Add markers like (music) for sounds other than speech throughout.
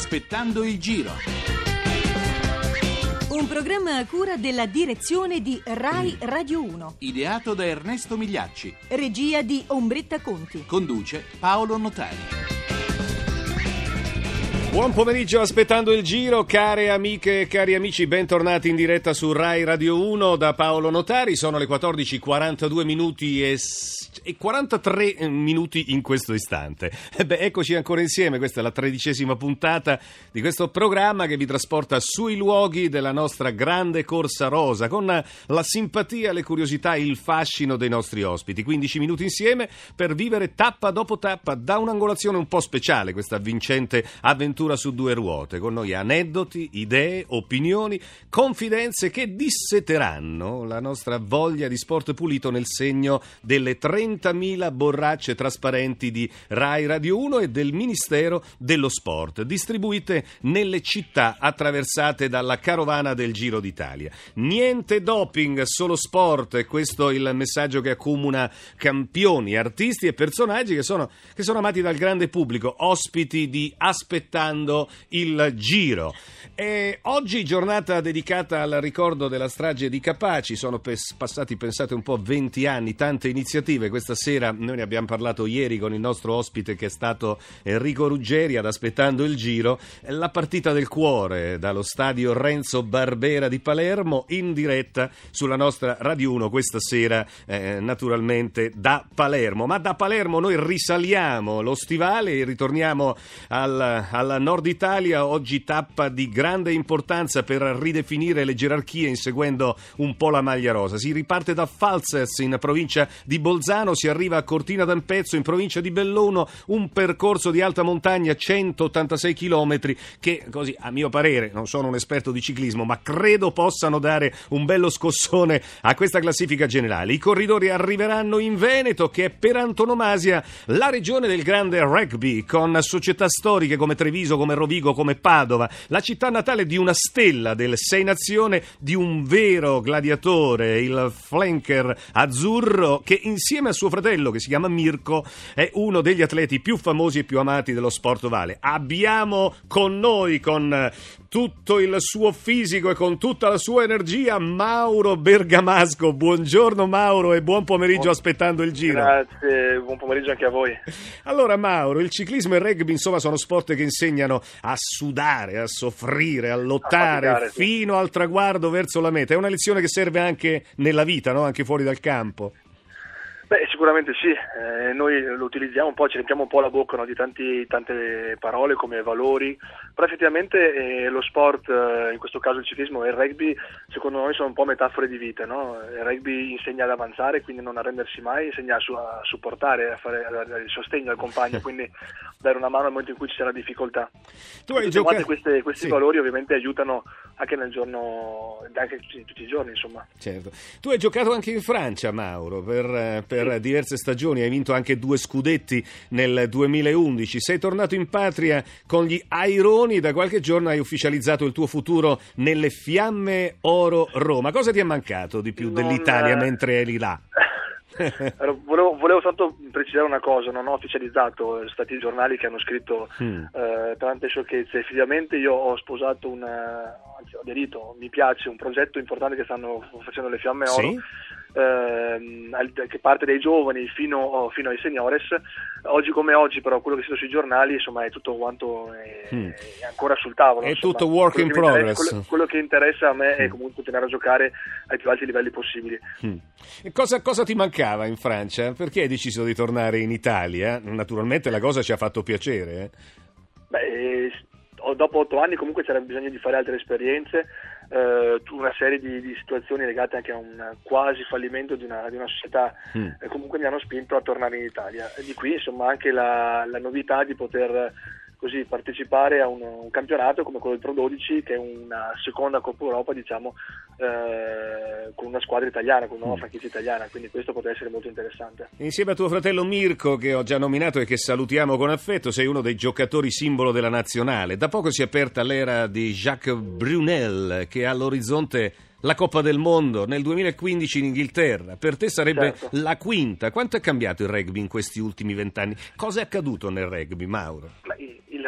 Aspettando il giro. Un programma a cura della direzione di Rai Radio 1. Ideato da Ernesto Migliacci. Regia di Ombretta Conti. Conduce Paolo Notari. Buon pomeriggio, aspettando il giro, care amiche e cari amici, bentornati in diretta su Rai Radio 1 da Paolo Notari. Sono le 14:42 minuti e, e 43 minuti in questo istante. E beh, eccoci ancora insieme, questa è la tredicesima puntata di questo programma che vi trasporta sui luoghi della nostra grande corsa rosa, con la simpatia, le curiosità e il fascino dei nostri ospiti. 15 minuti insieme per vivere tappa dopo tappa da un'angolazione un po' speciale, questa vincente avventura su due ruote, con noi aneddoti, idee, opinioni, confidenze che disseteranno la nostra voglia di sport pulito nel segno delle 30.000 borracce trasparenti di Rai Radio 1 e del Ministero dello Sport, distribuite nelle città attraversate dalla carovana del Giro d'Italia. Niente doping, solo sport, questo è il messaggio che accomuna campioni, artisti e personaggi che sono, che sono amati dal grande pubblico, ospiti di Aspettando il giro. E oggi giornata dedicata al ricordo della strage di Capaci, sono pes- passati pensate un po' 20 anni, tante iniziative, questa sera noi ne abbiamo parlato ieri con il nostro ospite che è stato Enrico Ruggeri ad Aspettando il giro, la partita del cuore dallo stadio Renzo Barbera di Palermo in diretta sulla nostra Radio 1 questa sera eh, naturalmente da Palermo, ma da Palermo noi risaliamo lo stivale e ritorniamo al, alla Nord Italia, oggi tappa di grande importanza per ridefinire le gerarchie inseguendo un po' la maglia rosa. Si riparte da Falzers in provincia di Bolzano, si arriva a Cortina d'Ampezzo in provincia di Belluno, un percorso di alta montagna 186 km che così a mio parere, non sono un esperto di ciclismo, ma credo possano dare un bello scossone a questa classifica generale. I corridori arriveranno in Veneto che è per antonomasia la regione del grande rugby con società storiche come Treviso come Rovigo, come Padova, la città natale di una stella del Sei Nazione, di un vero gladiatore, il flanker azzurro, che insieme a suo fratello, che si chiama Mirko, è uno degli atleti più famosi e più amati dello sport ovale. Abbiamo con noi, con tutto il suo fisico e con tutta la sua energia, Mauro Bergamasco. Buongiorno Mauro e buon pomeriggio buon... aspettando il giro. Grazie, buon pomeriggio anche a voi. Allora Mauro, il ciclismo e il rugby insomma sono sport che insegnano insegnano a sudare, a soffrire, a lottare a faticare, fino sì. al traguardo verso la meta. È una lezione che serve anche nella vita, no? anche fuori dal campo. Beh, sicuramente sì, eh, noi lo utilizziamo un po', ci riempiamo un po' la bocca no, di tanti, tante parole come valori, però effettivamente eh, lo sport, eh, in questo caso il ciclismo e il rugby, secondo noi sono un po' metafore di vita, no? il rugby insegna ad avanzare, quindi non arrendersi mai, insegna a, su- a supportare, a fare a dare il sostegno al compagno, (laughs) quindi dare una mano nel momento in cui ci sarà difficoltà. Tu hai giocato... Queste, questi sì. valori ovviamente aiutano anche nel giorno, anche tutti i giorni insomma. Certo. Tu hai giocato anche in Francia Mauro, per, per per diverse stagioni, hai vinto anche due scudetti nel 2011, sei tornato in patria con gli Aironi, da qualche giorno hai ufficializzato il tuo futuro nelle Fiamme Oro Roma. Cosa ti è mancato di più non, dell'Italia mentre eri là? (laughs) volevo, volevo, soltanto precisare una cosa, non ho ufficializzato, sono stati i giornali che hanno scritto mm. eh, tante sciocchezze, effettivamente io ho sposato una, anzi ho aderito, mi piace un progetto importante che stanno facendo le Fiamme Oro. Sì? Ehm, che parte dai giovani fino, fino, ai seniores. Oggi come oggi, però, quello che si sui giornali, insomma, è tutto quanto è, mm. è ancora sul tavolo. È insomma. tutto work in progress. Quello, quello, che interessa a me mm. è comunque continuare a giocare ai più alti livelli possibili. Mm. Cosa, cosa, ti mancava in Francia? Perché hai deciso di tornare in Italia? Naturalmente la cosa ci ha fatto piacere. Eh? Beh, dopo otto anni comunque c'era bisogno di fare altre esperienze eh, una serie di, di, situazioni legate anche a un quasi fallimento di una, di una società mm. eh, comunque mi hanno spinto a tornare in Italia e di qui insomma anche la, la novità di poter così partecipare a un, un, campionato come quello del Pro 12 che è una seconda Coppa Europa diciamo eh, con una squadra italiana, con una nuova mm. franchigia italiana quindi questo potrebbe essere molto interessante Insieme a tuo fratello Mirko che ho già nominato e che salutiamo con affetto sei uno dei giocatori simbolo della nazionale da poco si è aperta l'era di Jacques Brunel che ha all'orizzonte la Coppa del Mondo nel 2015 in Inghilterra. Per te sarebbe certo. la quinta. Quanto è cambiato il rugby in questi ultimi vent'anni? Cosa è accaduto nel rugby, Mauro?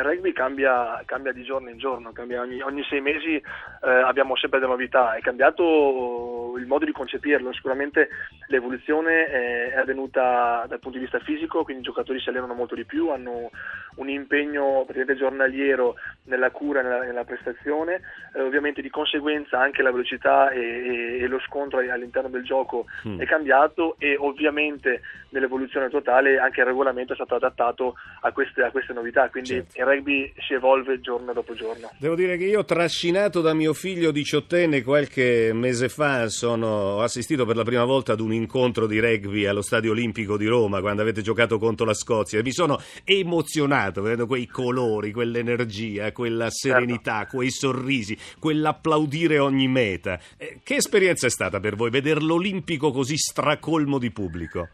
Il rugby cambia, cambia, di giorno in giorno, ogni, ogni, sei mesi eh, abbiamo sempre delle novità, è cambiato il modo di concepirlo, sicuramente l'evoluzione è, è avvenuta dal punto di vista fisico, quindi i giocatori si allenano molto di più, hanno un impegno giornaliero nella cura e nella, nella, prestazione, eh, ovviamente di conseguenza anche la velocità e, e, e lo scontro all'interno del gioco mm. è cambiato e ovviamente nell'evoluzione totale anche il regolamento è stato adattato a queste, a queste novità, quindi certo. il rugby si evolve giorno dopo giorno. Devo dire che io trascinato da mio figlio diciottenne qualche mese fa sono, ho assistito per la prima volta ad un incontro di rugby allo Stadio Olimpico di Roma quando avete giocato contro la Scozia e mi sono emozionato vedendo quei colori, quell'energia, quella serenità, certo. quei sorrisi, quell'applaudire ogni meta. Eh, che esperienza è stata per voi vedere l'Olimpico così stracolmo di pubblico?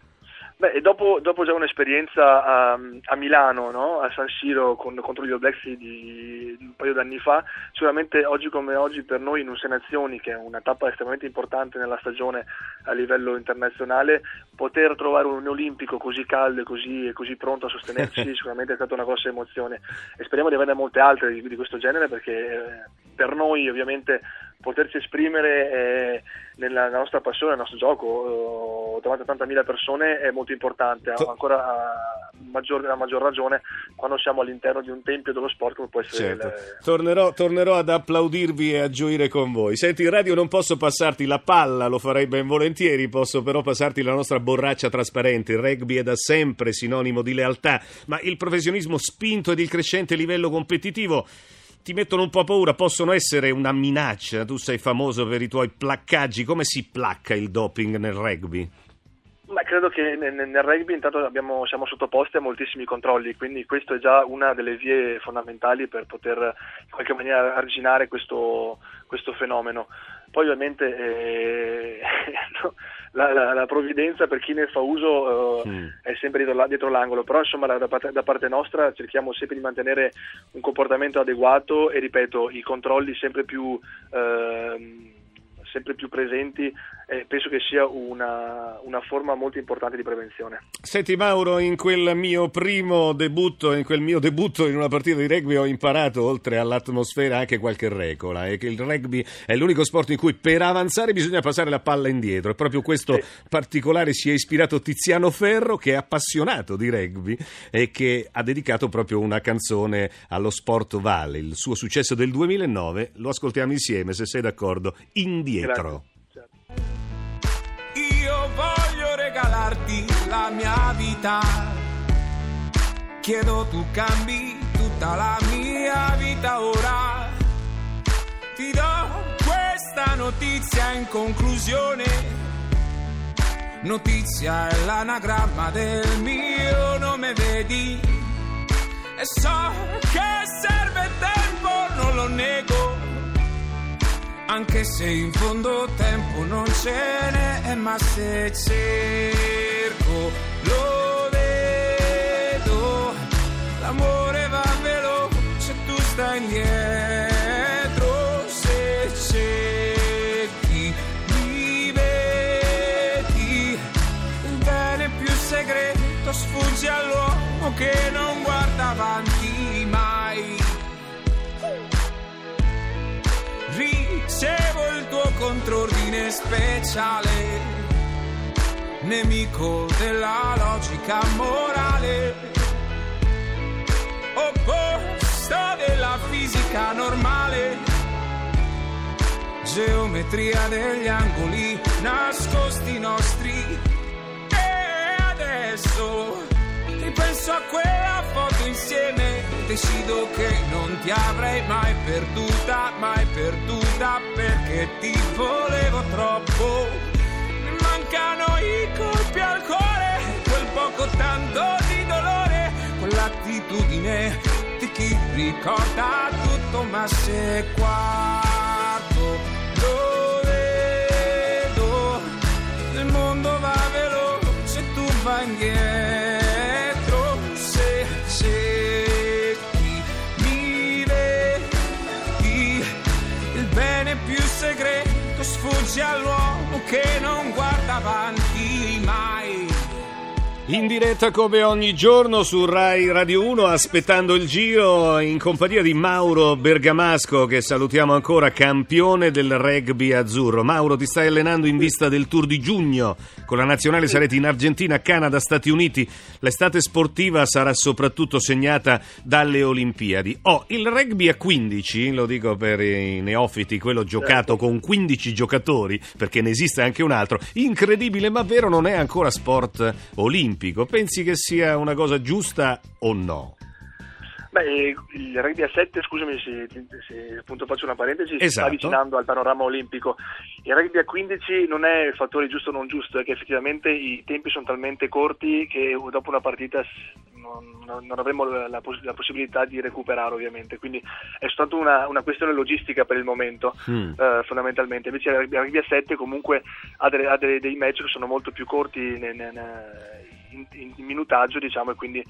Beh, dopo, dopo, già un'esperienza a, a Milano, no? a San Siro con, contro gli All Blacks di, di, un paio d'anni fa, sicuramente oggi come oggi per noi in un Sei Nazioni, che è una tappa estremamente importante nella stagione a livello internazionale, poter trovare un olimpico così caldo e così, così, pronto a sostenerci (laughs) sicuramente è stata una grossa emozione e speriamo di averne molte altre di, di questo genere perché eh, per noi ovviamente poterci esprimere eh, nella, nostra passione, nel nostro gioco eh, davanti a 80.000 persone è molto importante, ha ancora a maggior, a maggior ragione quando siamo all'interno di un tempio dello sport come può essere certo. le... tornerò, tornerò, ad applaudirvi e a gioire con voi. Senti, in radio non posso passarti la palla, lo farei ben volentieri, posso però passarti la nostra borraccia trasparente. Il rugby è da sempre sinonimo di lealtà, ma il professionismo spinto ed il crescente livello competitivo ti mettono un po' paura, possono essere una minaccia. Tu sei famoso per i tuoi placcaggi, come si placca il doping nel rugby? Ma credo che nel, rugby intanto abbiamo, siamo sottoposti a moltissimi controlli, quindi questo è già una delle vie fondamentali per poter in qualche maniera arginare questo, questo fenomeno. Poi ovviamente eh, (laughs) la, la, la, provvidenza per chi ne fa uso eh, mm. è sempre dietro, dietro, l'angolo, però insomma da, da, parte, nostra cerchiamo sempre di mantenere un comportamento adeguato e ripeto i controlli sempre più... Eh, sempre più presenti eh, penso che sia una, una, forma molto importante di prevenzione. Senti Mauro, in quel mio primo debutto, in quel mio debutto in una partita di rugby ho imparato oltre all'atmosfera anche qualche regola e che il rugby è l'unico sport in cui per avanzare bisogna passare la palla indietro e proprio questo sì. particolare si è ispirato Tiziano Ferro che è appassionato di rugby e che ha dedicato proprio una canzone allo sport Vale, il suo successo del 2009, lo ascoltiamo insieme se sei d'accordo, indietro. Grazie voglio regalarti la mia vita. Chiedo tu cambi tutta la mia vita ora. Ti do questa notizia in conclusione. Notizia è l'anagramma del mio nome, vedi? E so che serve tempo, non lo nego anche se in fondo tempo non ce n'è, ma se cerco lo vedo, l'amore va veloce, tu stai indietro, se cerchi mi vedi, il bene più segreto sfugge all'uomo che non guarda avanti contrordine speciale, nemico della logica morale, opposto della fisica normale, geometria degli angoli nascosti nostri. E adesso ripenso a quella foto insieme, decido che non ti avrei mai perduta, mai perduta perché ti volevo troppo. Mi mancano i colpi al cuore, quel poco tanto di dolore, quell'attitudine di chi ricorda tutto ma se quarto sfugge all'uomo che non In diretta come ogni giorno su Rai Radio 1 aspettando il giro in compagnia di Mauro Bergamasco che salutiamo ancora campione del rugby azzurro. Mauro ti stai allenando in vista del Tour di giugno con la nazionale sarete in Argentina, Canada, Stati Uniti. L'estate sportiva sarà soprattutto segnata dalle Olimpiadi. Oh, il rugby a 15, lo dico per i neofiti, quello giocato con 15 giocatori perché ne esiste anche un altro, incredibile ma vero non è ancora sport olimpico olimpico. Pensi che sia una cosa giusta o no? Beh, il rugby a 7, scusami se, se appunto faccio una parentesi, esatto. si sta avvicinando al panorama olimpico. Il rugby a 15 non è il fattore giusto o non giusto, è che effettivamente i tempi sono talmente corti che dopo una partita non, non avremo la, la, possibilità di recuperare ovviamente, quindi è stata una, una questione logistica per il momento mm. eh, fondamentalmente. Invece il rugby a 7 comunque ha, delle, ha dei, dei match che sono molto più corti nel, nel, in, in, minutaggio diciamo, e quindi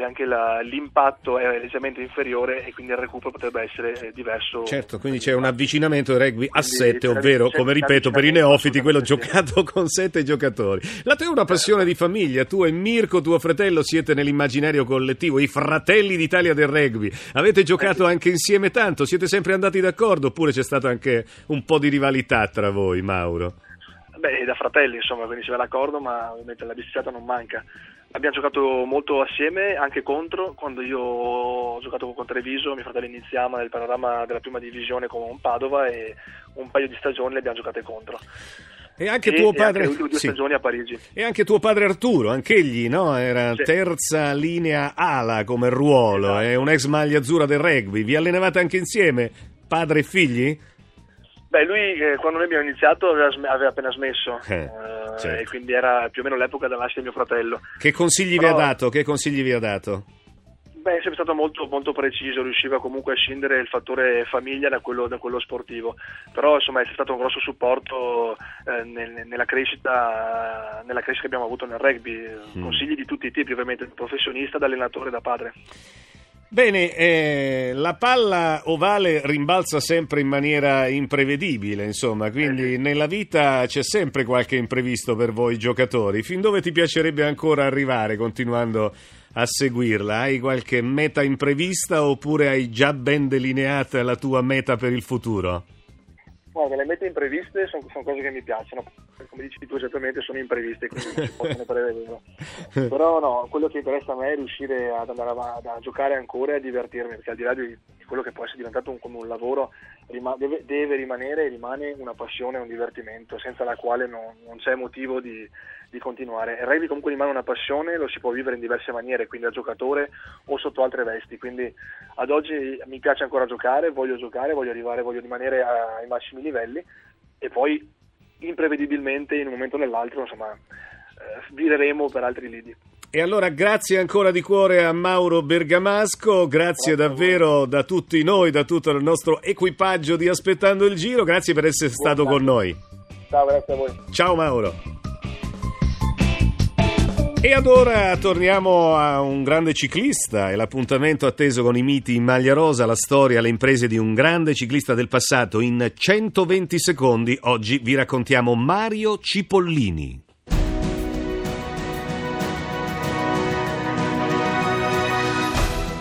anche la, l'impatto è leggermente inferiore e quindi il recupero potrebbe essere eh, diverso. Certo, quindi c'è un avvicinamento del rugby a 7, ovvero, come ripeto, per i neofiti, quello giocato (laughs) con 7 giocatori. La tua è una passione di famiglia, tu e Mirko, tuo fratello, siete nell'immaginario collettivo, i fratelli d'Italia del rugby. Avete giocato anche insieme tanto, siete sempre andati d'accordo oppure c'è stata anche un po' di rivalità tra voi, Mauro? Beh, da fratelli, insomma, quindi si va d'accordo, ma ovviamente la bicicletta non manca. Abbiamo giocato molto assieme, anche contro, quando io ho giocato con Treviso, mio fratello iniziava nel panorama della prima divisione con Padova e un paio di stagioni le abbiamo giocate contro. E anche e, tuo padre. E anche due sì. a Parigi. E anche tuo padre Arturo, anch'egli, no? Era sì. terza linea ala come ruolo, esatto. è un ex maglia azzurra del rugby. Vi allenavate anche insieme, padre e figli? Beh, lui eh, quando noi abbiamo iniziato aveva, sm- aveva appena smesso eh, uh, certo. e quindi era più o meno l'epoca della nascita di mio fratello. Che consigli Però, vi ha dato? Che consigli vi ha dato? Beh, è sempre stato molto, molto, preciso, riusciva comunque a scindere il fattore famiglia da quello, da quello sportivo, però insomma è stato un grosso supporto eh, nel, nella, crescita, nella, crescita, che abbiamo avuto nel rugby, mm. consigli di tutti i tipi ovviamente, da professionista, da allenatore, da padre. Bene, eh, la palla ovale rimbalza sempre in maniera imprevedibile, insomma, quindi nella vita c'è sempre qualche imprevisto per voi giocatori. Fin dove ti piacerebbe ancora arrivare continuando a seguirla? Hai qualche meta imprevista oppure hai già ben delineata la tua meta per il futuro? Guarda, le mete impreviste sono, sono, cose che mi piacciono, come dici tu esattamente sono impreviste, quindi non si (laughs) possono prevedere. Però no, quello che interessa a me è riuscire ad andare avanti, a giocare ancora e a divertirmi, perché al di là di, di quello che può essere diventato un, come un lavoro, deve, deve, rimanere e rimane una passione, un divertimento, senza la quale non, non c'è motivo di, di continuare. Il rugby comunque rimane una passione, lo si può vivere in diverse maniere, quindi da giocatore o sotto altre vesti, quindi ad oggi mi piace ancora giocare, voglio giocare, voglio arrivare, voglio rimanere ai massimi livelli e poi imprevedibilmente in un momento o nell'altro insomma eh, vireremo per altri lidi. E allora grazie ancora di cuore a Mauro Bergamasco, grazie, davvero da tutti noi, da tutto il nostro equipaggio di Aspettando il Giro, grazie per essere stato con noi. Ciao, grazie a voi. Ciao Mauro. E ad ora torniamo a un grande ciclista e l'appuntamento atteso con i miti in maglia rosa, la storia, le imprese di un grande ciclista del passato. In 120 secondi oggi vi raccontiamo Mario Cipollini.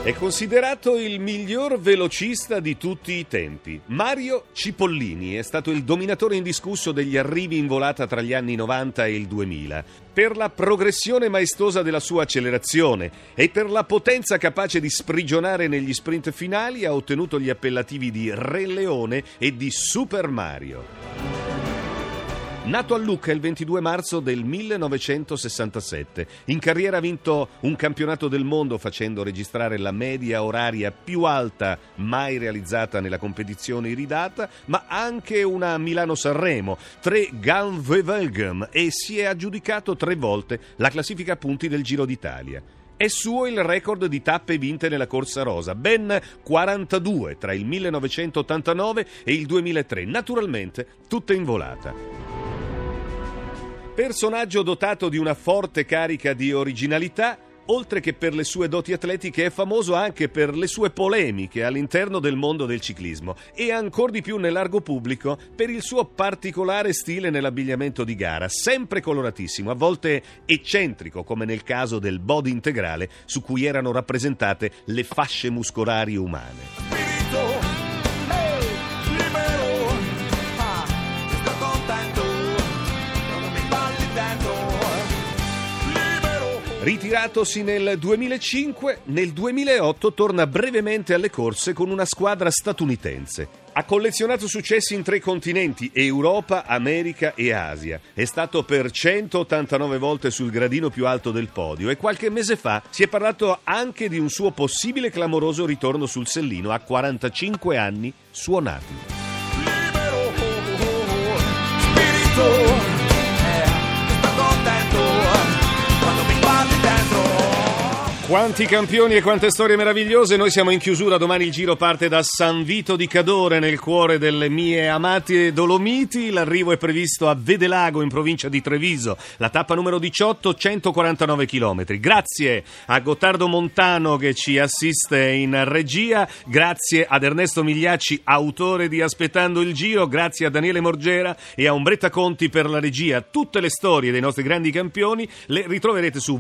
È considerato il miglior velocista di tutti i tempi. Mario Cipollini è stato il dominatore indiscusso degli arrivi in volata tra gli anni 90 e il 2000, per la progressione maestosa della sua accelerazione e per la potenza capace di sprigionare negli sprint finali ha ottenuto gli appellativi di Re Leone e di Super Mario. Nato a Lucca il 22 marzo del 1967, in carriera ha vinto un campionato del mondo facendo registrare la media oraria più alta mai realizzata nella competizione iridata, ma anche una Milano-Sanremo, tre Ganvevelgem e si è aggiudicato tre volte la classifica punti del Giro d'Italia. È suo il record di tappe vinte nella corsa rosa, ben 42 tra il 1989 e il 2003, naturalmente tutte in volata. Personaggio dotato di una forte carica di originalità, oltre che per le sue doti atletiche, è famoso anche per le sue polemiche all'interno del mondo del ciclismo e ancora di più nel largo pubblico per il suo particolare stile nell'abbigliamento di gara, sempre coloratissimo, a volte eccentrico, come nel caso del body integrale su cui erano rappresentate le fasce muscolari umane. Ritiratosi nel 2005, nel 2008 torna brevemente alle corse con una squadra statunitense. Ha collezionato successi in tre continenti, Europa, America e Asia. È stato per 189 volte sul gradino più alto del podio e qualche mese fa si è parlato anche di un suo possibile clamoroso ritorno sul sellino a 45 anni suonati. libero, oh, oh, oh. spirito, Quanti campioni e quante storie meravigliose, noi siamo in chiusura, domani il giro parte da San Vito di Cadore nel cuore delle mie amate Dolomiti, l'arrivo è previsto a Vedelago in provincia di Treviso, la tappa numero 18, 149 km. Grazie a Gottardo Montano che ci assiste in regia, grazie ad Ernesto Migliacci, autore di Aspettando il giro, grazie a Daniele Morgera e a Umbretta Conti per la regia. Tutte le storie dei nostri grandi campioni le ritroverete su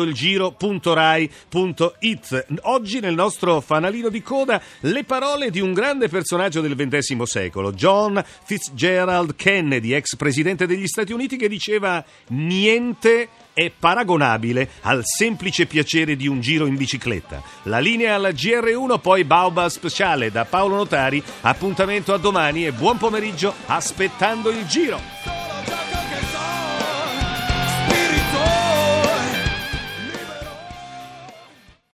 www.aspettandoilgiro.rai.it. Oggi nel nostro fanalino di coda le parole di un grande personaggio del XX secolo, John Fitzgerald Kennedy, ex presidente degli Stati Uniti, che diceva niente è paragonabile al semplice piacere di un giro in bicicletta. La linea alla GR1, poi Baobab speciale da Paolo Notari. Appuntamento a domani e buon pomeriggio aspettando il giro.